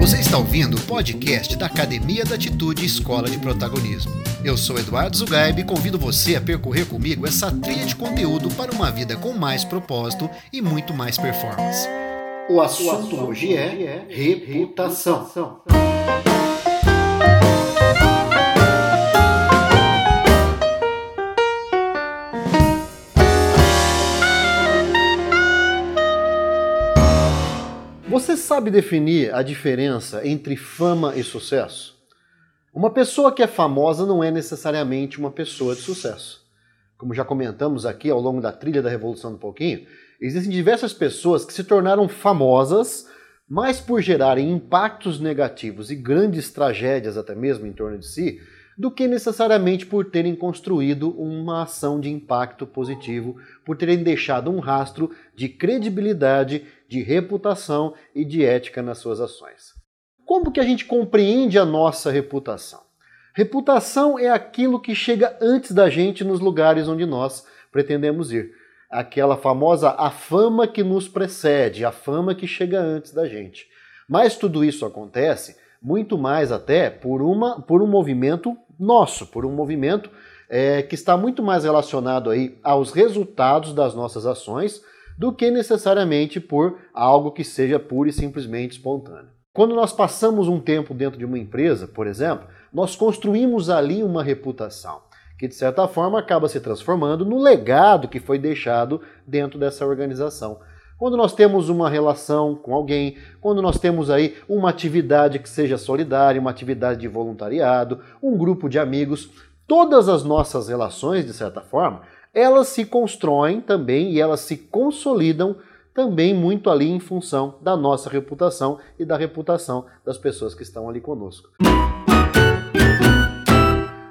Você está ouvindo o podcast da Academia da Atitude Escola de Protagonismo. Eu sou Eduardo Zugaib e convido você a percorrer comigo essa trilha de conteúdo para uma vida com mais propósito e muito mais performance. O assunto hoje é reputação. Você sabe definir a diferença entre fama e sucesso? Uma pessoa que é famosa não é necessariamente uma pessoa de sucesso. Como já comentamos aqui ao longo da trilha da Revolução do Pouquinho, existem diversas pessoas que se tornaram famosas, mas por gerarem impactos negativos e grandes tragédias até mesmo em torno de si, do que necessariamente por terem construído uma ação de impacto positivo, por terem deixado um rastro de credibilidade, de reputação e de ética nas suas ações. Como que a gente compreende a nossa reputação? Reputação é aquilo que chega antes da gente nos lugares onde nós pretendemos ir. Aquela famosa a fama que nos precede, a fama que chega antes da gente. Mas tudo isso acontece muito mais até por, uma, por um movimento nosso, por um movimento é, que está muito mais relacionado aí aos resultados das nossas ações do que necessariamente por algo que seja pura e simplesmente espontâneo. Quando nós passamos um tempo dentro de uma empresa, por exemplo, nós construímos ali uma reputação que de certa forma acaba se transformando no legado que foi deixado dentro dessa organização. Quando nós temos uma relação com alguém, quando nós temos aí uma atividade que seja solidária, uma atividade de voluntariado, um grupo de amigos, todas as nossas relações, de certa forma, elas se constroem também e elas se consolidam também muito ali em função da nossa reputação e da reputação das pessoas que estão ali conosco.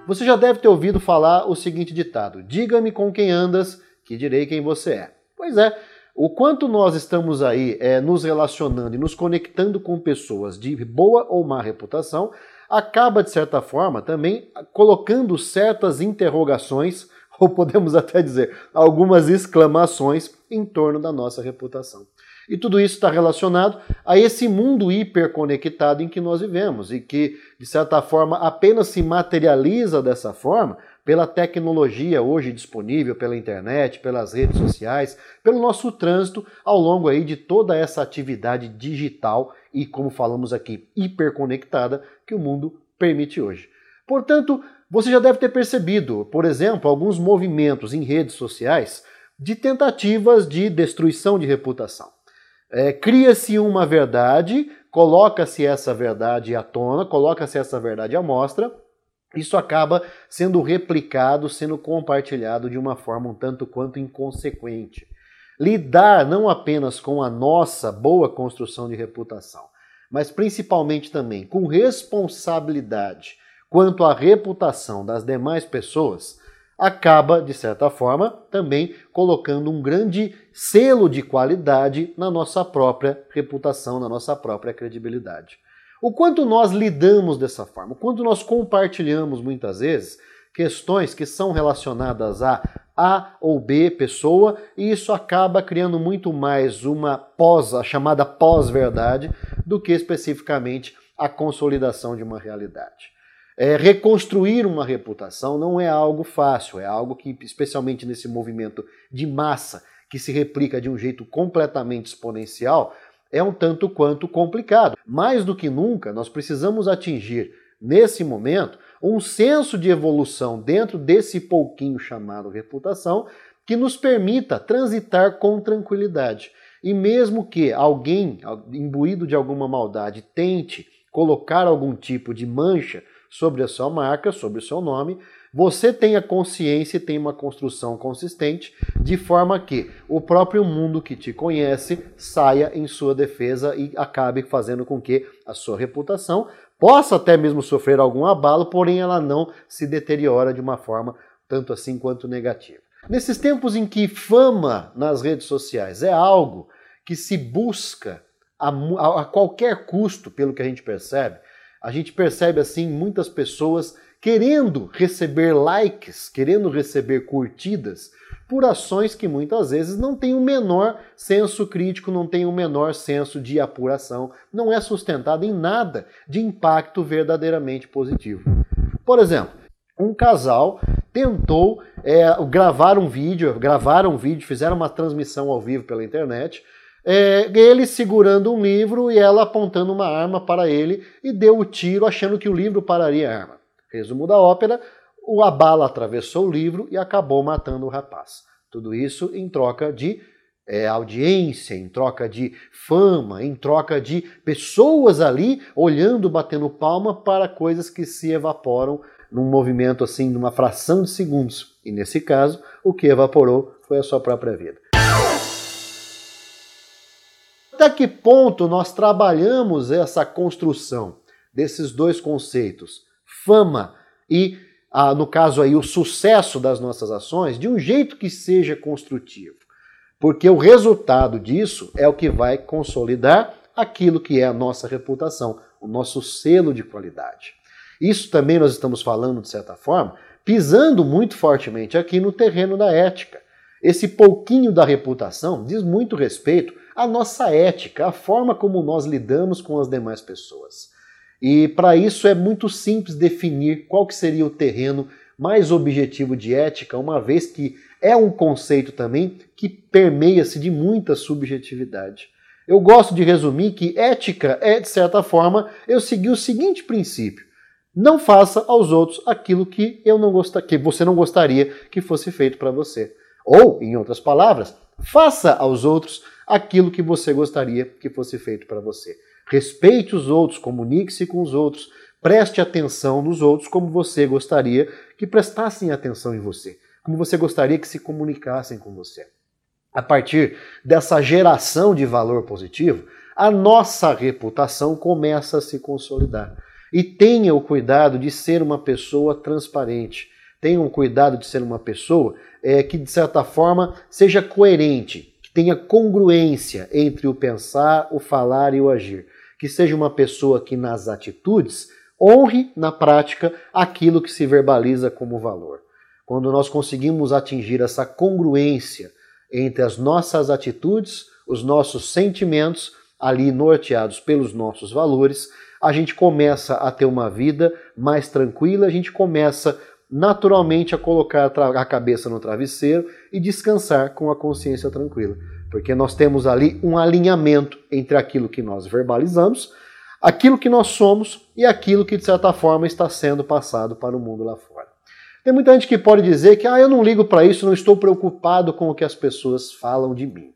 Você já deve ter ouvido falar o seguinte ditado: Diga-me com quem andas, que direi quem você é. Pois é, o quanto nós estamos aí é, nos relacionando e nos conectando com pessoas de boa ou má reputação, acaba, de certa forma, também colocando certas interrogações, ou podemos até dizer, algumas exclamações em torno da nossa reputação. E tudo isso está relacionado a esse mundo hiperconectado em que nós vivemos e que, de certa forma, apenas se materializa dessa forma pela tecnologia hoje disponível, pela internet, pelas redes sociais, pelo nosso trânsito ao longo aí de toda essa atividade digital e, como falamos aqui, hiperconectada que o mundo permite hoje. Portanto, você já deve ter percebido, por exemplo, alguns movimentos em redes sociais de tentativas de destruição de reputação. É, Cria-se uma verdade, coloca-se essa verdade à tona, coloca-se essa verdade à mostra, isso acaba sendo replicado, sendo compartilhado de uma forma um tanto quanto inconsequente. Lidar não apenas com a nossa boa construção de reputação, mas principalmente também com responsabilidade quanto à reputação das demais pessoas, acaba, de certa forma, também colocando um grande selo de qualidade na nossa própria reputação, na nossa própria credibilidade. O quanto nós lidamos dessa forma, o quanto nós compartilhamos muitas vezes questões que são relacionadas a A ou B pessoa, e isso acaba criando muito mais uma pós, a chamada pós-verdade, do que especificamente a consolidação de uma realidade. É, reconstruir uma reputação não é algo fácil, é algo que, especialmente nesse movimento de massa que se replica de um jeito completamente exponencial, é um tanto quanto complicado. Mais do que nunca, nós precisamos atingir, nesse momento, um senso de evolução dentro desse pouquinho chamado reputação que nos permita transitar com tranquilidade. E mesmo que alguém, imbuído de alguma maldade, tente colocar algum tipo de mancha sobre a sua marca, sobre o seu nome, você tenha consciência e tenha uma construção consistente, de forma que o próprio mundo que te conhece saia em sua defesa e acabe fazendo com que a sua reputação possa até mesmo sofrer algum abalo, porém ela não se deteriora de uma forma tanto assim quanto negativa. Nesses tempos em que fama nas redes sociais é algo que se busca a, a, qualquer custo, pelo que a gente percebe, a gente percebe assim muitas pessoas querendo receber likes, querendo receber curtidas, por ações que muitas vezes não têm o menor senso crítico, não têm o menor senso de apuração, não é sustentado em nada de impacto verdadeiramente positivo. Por exemplo, um casal tentou é, gravar um vídeo, gravaram um vídeo, fizeram uma transmissão ao vivo pela internet, é, ele segurando um livro e ela apontando uma arma para ele e deu o tiro achando que o livro pararia a arma. Resumo da ópera, a bala atravessou o livro e acabou matando o rapaz. Tudo isso em troca de é, audiência, em troca de fama, em troca de pessoas ali olhando, batendo palma para coisas que se evaporam num movimento assim, numa fração de segundos. E nesse caso, o que evaporou foi a sua própria vida. Até que ponto nós trabalhamos essa construção desses dois conceitos, fama e, ah, no caso aí, o sucesso das nossas ações, de um jeito que seja construtivo? Porque o resultado disso é o que vai consolidar aquilo que é a nossa reputação, o nosso selo de qualidade. Isso também nós estamos falando, de certa forma, pisando muito fortemente aqui no terreno da ética. Esse pouquinho da reputação diz muito respeito à nossa ética, à forma como nós lidamos com as demais pessoas. E para isso é muito simples definir qual que seria o terreno mais objetivo de ética, uma vez que é um conceito também que permeia-se de muita subjetividade. Eu gosto de resumir que ética é, de certa forma, eu seguir o seguinte princípio: não faça aos outros aquilo que eu não que você não gostaria que fosse feito para você. Ou, em outras palavras, faça aos outros aquilo que você gostaria que fosse feito para você. Respeite os outros, comunique-se com os outros, preste atenção nos outros como você gostaria que prestassem atenção em você, como você gostaria que se comunicassem com você. A partir dessa geração de valor positivo, a nossa reputação começa a se consolidar. E tenha o cuidado de ser uma pessoa transparente. Tenha o cuidado de ser uma pessoa é, que, de certa forma, seja coerente, que tenha congruência entre o pensar, o falar e o agir. Que seja uma pessoa que, nas atitudes, honre na prática aquilo que se verbaliza como valor. Quando nós conseguimos atingir essa congruência entre as nossas atitudes, os nossos sentimentos, ali norteados pelos nossos valores, a gente começa a ter uma vida mais tranquila, a gente começa naturalmente a colocar a cabeça no travesseiro e descansar com a consciência tranquila. Porque nós temos ali um alinhamento entre aquilo que nós verbalizamos, aquilo que nós somos e aquilo que, de certa forma, está sendo passado para o mundo lá fora. Tem muita gente que pode dizer que ah, eu não ligo para isso, não estou preocupado com o que as pessoas falam de mim.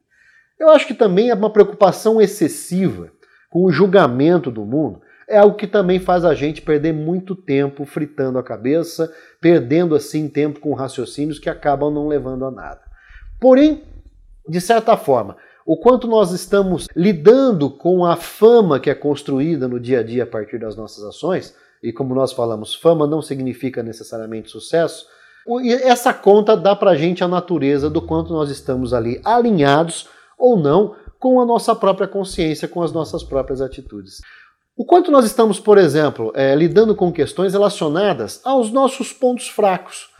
Eu acho que também é uma preocupação excessiva com o julgamento do mundo, é algo que também faz a gente perder muito tempo fritando a cabeça, perdendo assim tempo com raciocínios que acabam não levando a nada. Porém, de certa forma, o quanto nós estamos lidando com a fama que é construída no dia a dia a partir das nossas ações, e como nós falamos, fama não significa necessariamente sucesso, essa conta dá pra gente a natureza do quanto nós estamos ali alinhados ou não com a nossa própria consciência, com as nossas próprias atitudes. O quanto nós estamos, por exemplo, é, lidando com questões relacionadas aos nossos pontos fracos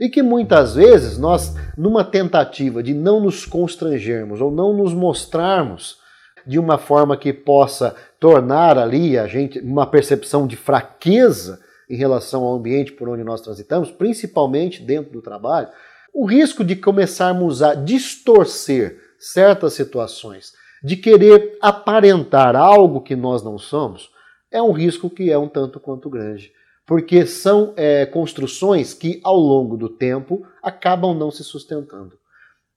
e que muitas vezes nós, numa tentativa de não nos constrangermos ou não nos mostrarmos de uma forma que possa tornar ali a gente uma percepção de fraqueza em relação ao ambiente por onde nós transitamos, principalmente dentro do trabalho, o risco de começarmos a distorcer certas situações de querer aparentar algo que nós não somos, é um risco que é um tanto quanto grande. Porque são é, construções que, ao longo do tempo, acabam não se sustentando.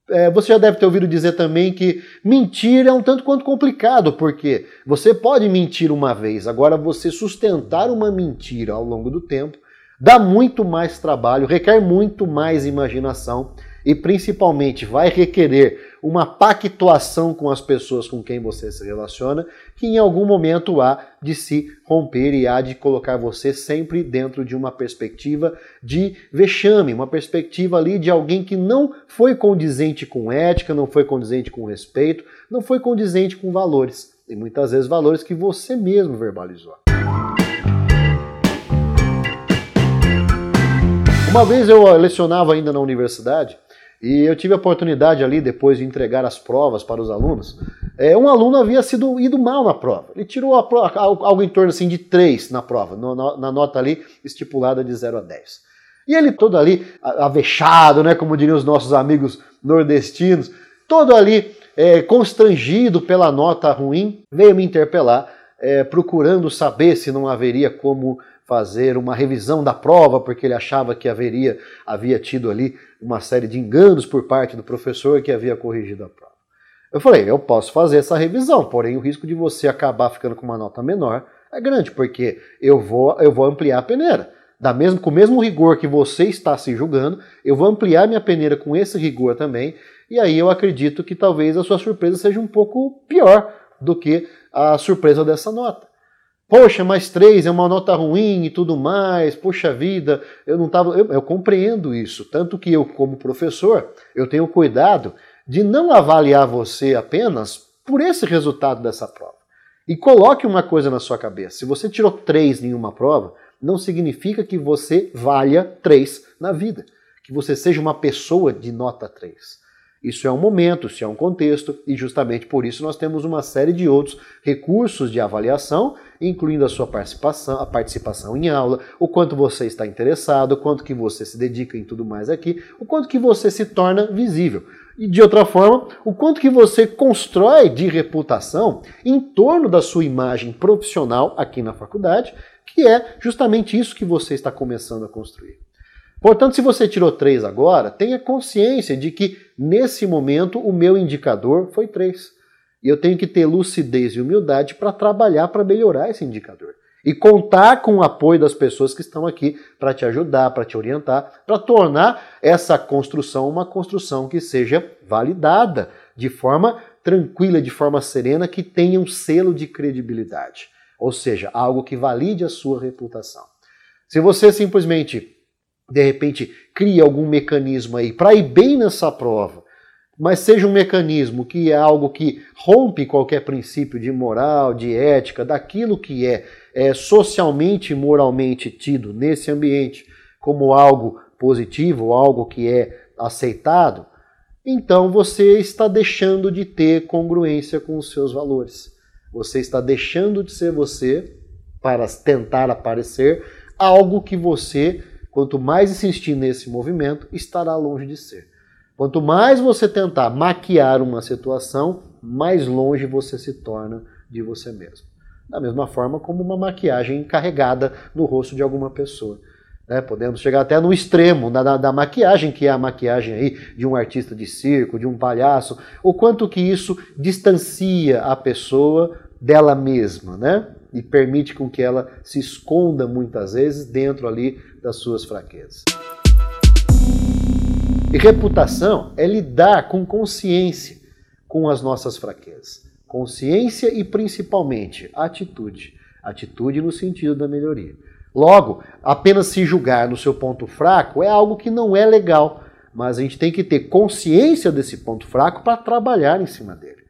É, você já deve ter ouvido dizer também que mentir é um tanto quanto complicado, porque você pode mentir uma vez, agora você sustentar uma mentira ao longo do tempo dá muito mais trabalho, requer muito mais imaginação e principalmente vai requerer uma pactuação com as pessoas com quem você se relaciona, que em algum momento há de se romper e há de colocar você sempre dentro de uma perspectiva de vexame, uma perspectiva ali de alguém que não foi condizente com ética, não foi condizente com respeito, não foi condizente com valores, e muitas vezes valores que você mesmo verbalizou. Uma vez eu lecionava ainda na universidade E eu tive a oportunidade ali, depois de entregar as provas para os alunos, é, um aluno havia sido ido mal na prova. Ele tirou a prova, algo em torno assim, de 3 na prova, no, na nota ali estipulada de 0 a 10. E ele todo ali, avexado, né, como diriam os nossos amigos nordestinos, todo ali é, constrangido pela nota ruim, veio me interpelar, é, procurando saber se não haveria como fazer uma revisão da prova, porque ele achava que haveria, havia tido ali uma série de enganos por parte do professor que havia corrigido a prova. Eu falei, eu posso fazer essa revisão, porém o risco de você acabar ficando com uma nota menor é grande, porque eu vou, eu vou ampliar a peneira. Da mesmo, com o mesmo rigor que você está se julgando, eu vou ampliar minha peneira com esse rigor também, e aí eu acredito que talvez a sua surpresa seja um pouco pior do que a surpresa dessa nota. Poxa, mais três é uma nota ruim e tudo mais. Poxa vida, eu não estava. Eu, eu, compreendo isso. Tanto que eu, como professor, eu tenho cuidado de não avaliar você apenas por esse resultado dessa prova. E coloque uma coisa na sua cabeça: se você tirou três em uma prova, não significa que você valha três na vida, que você seja uma pessoa de nota 3. Isso é um momento, isso é um contexto, e justamente por isso nós temos uma série de outros recursos de avaliação, incluindo a sua participação, a participação em aula, o quanto você está interessado, o quanto que você se dedica em tudo mais aqui, o quanto que você se torna visível. E de outra forma, o quanto que você constrói de reputação em torno da sua imagem profissional aqui na faculdade, que é justamente isso que você está começando a construir. Portanto, se você tirou 3 agora, tenha consciência de que nesse momento o meu indicador foi 3. E eu tenho que ter lucidez e humildade para trabalhar para melhorar esse indicador. E contar com o apoio das pessoas que estão aqui para te ajudar, para te orientar, para tornar essa construção uma construção que seja validada de forma tranquila, de forma serena, que tenha um selo de credibilidade. Ou seja, algo que valide a sua reputação. Se você simplesmente de repente cria algum mecanismo aí para ir bem nessa prova, mas seja um mecanismo que é algo que rompe qualquer princípio de moral, de ética, daquilo que é, é socialmente e moralmente tido nesse ambiente como algo positivo, algo que é aceitado, então você está deixando de ter congruência com os seus valores. Você está deixando de ser você para tentar aparecer algo que você Quanto mais insistir nesse movimento, estará longe de ser. Quanto mais você tentar maquiar uma situação, mais longe você se torna de você mesmo. Da mesma forma como uma maquiagem carregada no rosto de alguma pessoa. Né? Podemos chegar até no extremo da, da, da, maquiagem, que é a maquiagem aí de um artista de circo, de um palhaço, o quanto que isso distancia a pessoa dela mesma, né? E permite com que ela se esconda muitas vezes dentro ali das suas fraquezas. E reputação é lidar com consciência com as nossas fraquezas. Consciência e principalmente atitude. Atitude no sentido da melhoria. Logo, apenas se julgar no seu ponto fraco é algo que não é legal, mas a gente tem que ter consciência desse ponto fraco para trabalhar em cima dele.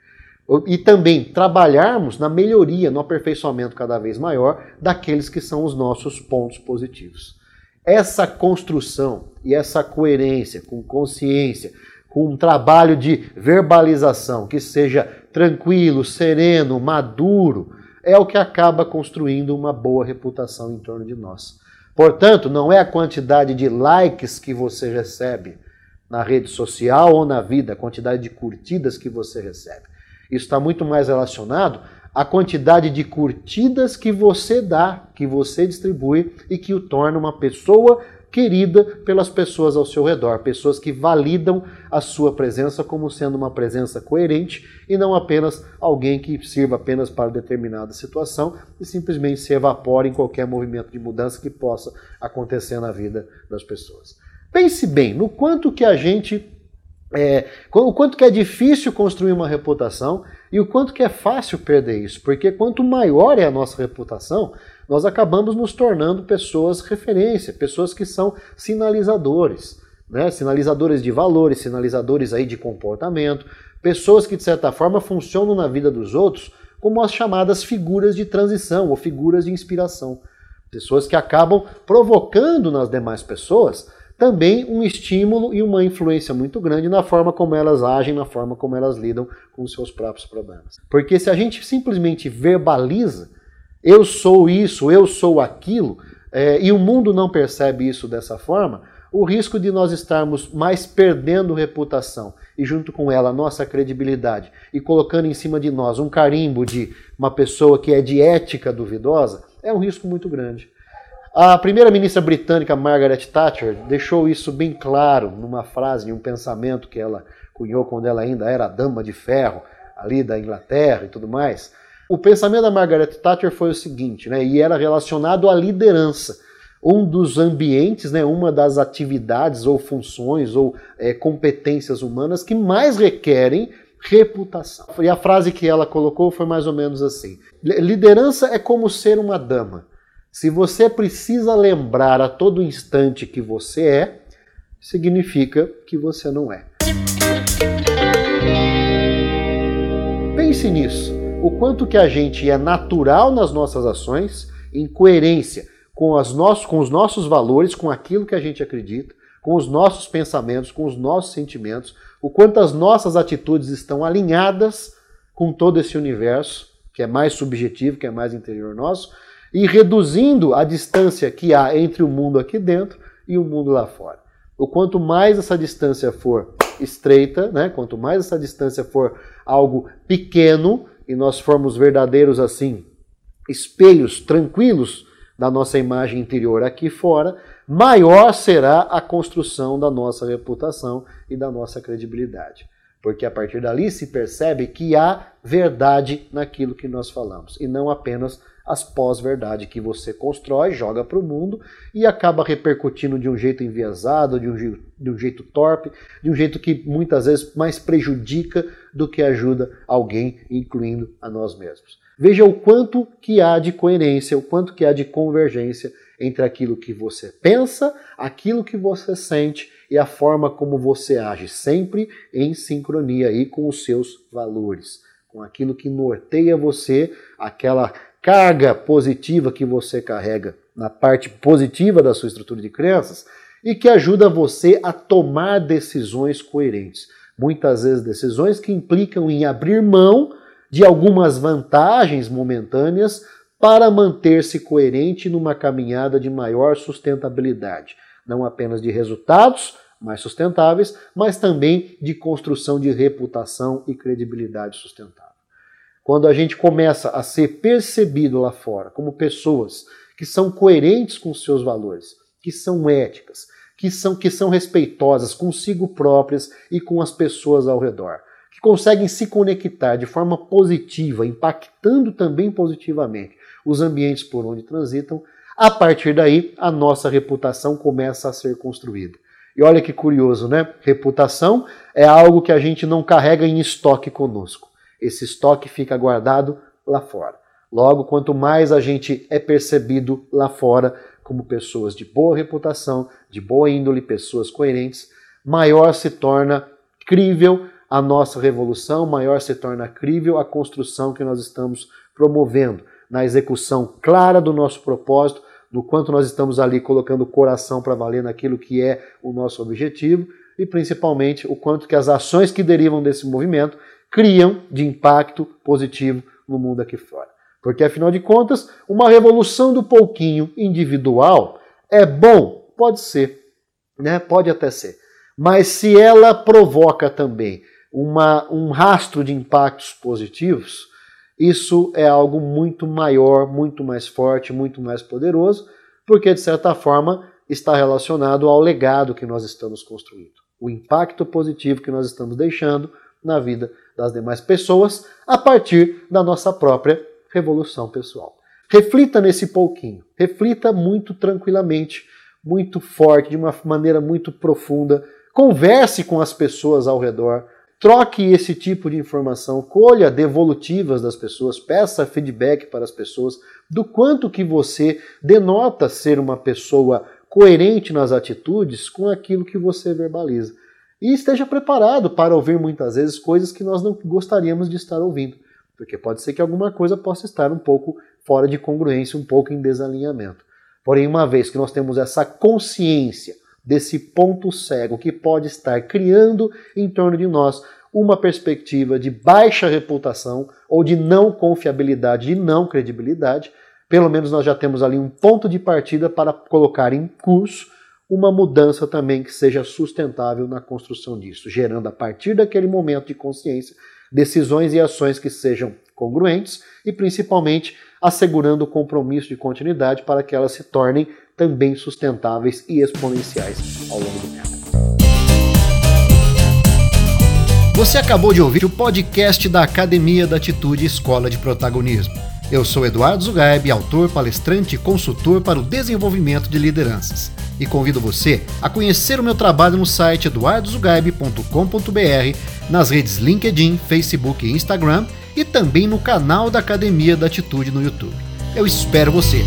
E também trabalharmos na melhoria, no aperfeiçoamento cada vez maior daqueles que são os nossos pontos positivos. Essa construção e essa coerência com consciência, com um trabalho de verbalização que seja tranquilo, sereno, maduro, é o que acaba construindo uma boa reputação em torno de nós. Portanto, não é a quantidade de likes que você recebe na rede social ou na vida, a quantidade de curtidas que você recebe. Isso está muito mais relacionado à quantidade de curtidas que você dá, que você distribui e que o torna uma pessoa querida pelas pessoas ao seu redor, pessoas que validam a sua presença como sendo uma presença coerente e não apenas alguém que sirva apenas para determinada situação e simplesmente se evapora em qualquer movimento de mudança que possa acontecer na vida das pessoas. Pense bem no quanto que a gente é, o quanto que é difícil construir uma reputação e o quanto que é fácil perder isso, porque quanto maior é a nossa reputação, nós acabamos nos tornando pessoas referência, pessoas que são sinalizadores, né? sinalizadores de valores, sinalizadores aí de comportamento, pessoas que de certa forma funcionam na vida dos outros como as chamadas figuras de transição ou figuras de inspiração. Pessoas que acabam provocando nas demais pessoas também um estímulo e uma influência muito grande na forma como elas agem, na forma como elas lidam com os seus próprios problemas. Porque se a gente simplesmente verbaliza, eu sou isso, eu sou aquilo, é, e o mundo não percebe isso dessa forma, o risco de nós estarmos mais perdendo reputação e, junto com ela, nossa credibilidade e colocando em cima de nós um carimbo de uma pessoa que é de ética duvidosa, é um risco muito grande. A primeira-ministra britânica Margaret Thatcher deixou isso bem claro numa frase, em um pensamento que ela cunhou quando ela ainda era dama de ferro ali da Inglaterra e tudo mais. O pensamento da Margaret Thatcher foi o seguinte, né, e era relacionado à liderança. Um dos ambientes, né, uma das atividades ou funções ou é, competências humanas que mais requerem reputação. E a frase que ela colocou foi mais ou menos assim: liderança é como ser uma dama. Se você precisa lembrar a todo instante que você é, significa que você não é. Pense nisso. O quanto que a gente é natural nas nossas ações, em coerência com, as com os nossos valores, com aquilo que a gente acredita, com os nossos pensamentos, com os nossos sentimentos, o quanto as nossas atitudes estão alinhadas com todo esse universo, que é mais subjetivo, que é mais interior nosso, e reduzindo a distância que há entre o mundo aqui dentro e o mundo lá fora. O quanto mais essa distância for estreita, né, quanto mais essa distância for algo pequeno e nós formos verdadeiros assim, espelhos tranquilos da nossa imagem interior aqui fora, maior será a construção da nossa reputação e da nossa credibilidade. Porque a partir dali se percebe que há verdade naquilo que nós falamos e não apenas as pós-verdade que você constrói, joga para o mundo e acaba repercutindo de um jeito enviesado, de um, jeito, de um jeito torpe, de um jeito que muitas vezes mais prejudica do que ajuda alguém, incluindo a nós mesmos. Veja o quanto que há de coerência, o quanto que há de convergência entre aquilo que você pensa, aquilo que você sente e a forma como você age, sempre em sincronia aí com os seus valores, com aquilo que norteia você, aquela carga positiva que você carrega na parte positiva da sua estrutura de crenças e que ajuda você a tomar decisões coerentes. Muitas vezes decisões que implicam em abrir mão de algumas vantagens momentâneas para manter-se coerente numa caminhada de maior sustentabilidade, não apenas de resultados mais sustentáveis, mas também de construção de reputação e credibilidade sustentável. Quando a gente começa a ser percebido lá fora como pessoas que são coerentes com seus valores, que são éticas, que são, que são respeitosas consigo próprias e com as pessoas ao redor, que conseguem se conectar de forma positiva, impactando também positivamente os ambientes por onde transitam, a partir daí a nossa reputação começa a ser construída. E olha que curioso, né? Reputação é algo que a gente não carrega em estoque conosco esse estoque fica guardado lá fora. Logo, quanto mais a gente é percebido lá fora como pessoas de boa reputação, de boa índole, pessoas coerentes, maior se torna crível a nossa revolução, maior se torna crível a construção que nós estamos promovendo, na execução clara do nosso propósito, no quanto nós estamos ali colocando o coração para valer naquilo que é o nosso objetivo e principalmente o quanto que as ações que derivam desse movimento criam de impacto positivo no mundo aqui fora. Porque, afinal de contas, uma revolução do pouquinho individual é bom? Pode ser, né? pode até ser. Mas se ela provoca também uma, um rastro de impactos positivos, isso é algo muito maior, muito mais forte, muito mais poderoso, porque, de certa forma, está relacionado ao legado que nós estamos construindo. O impacto positivo que nós estamos deixando na vida das demais pessoas a partir da nossa própria revolução pessoal. Reflita nesse pouquinho, reflita muito tranquilamente, muito forte, de uma maneira muito profunda. Converse com as pessoas ao redor, troque esse tipo de informação, colha devolutivas das pessoas, peça feedback para as pessoas do quanto que você denota ser uma pessoa coerente nas atitudes com aquilo que você verbaliza e esteja preparado para ouvir muitas vezes coisas que nós não gostaríamos de estar ouvindo, porque pode ser que alguma coisa possa estar um pouco fora de congruência, um pouco em desalinhamento. Porém, uma vez que nós temos essa consciência desse ponto cego que pode estar criando em torno de nós uma perspectiva de baixa reputação ou de não confiabilidade, de não credibilidade. Pelo menos nós já temos ali um ponto de partida para colocar em curso uma mudança também que seja sustentável na construção disso, gerando a partir daquele momento de consciência decisões e ações que sejam congruentes e principalmente assegurando o compromisso de continuidade para que elas se tornem também sustentáveis e exponenciais ao longo do tempo. Você acabou de ouvir o podcast da Academia da Atitude Escola de Protagonismo. Eu sou Eduardo Zugaib, autor, palestrante e consultor para o desenvolvimento de lideranças. E convido você a conhecer o meu trabalho no site eduardozugaib.com.br, nas redes LinkedIn, Facebook e Instagram e também no canal da Academia da Atitude no YouTube. Eu espero você!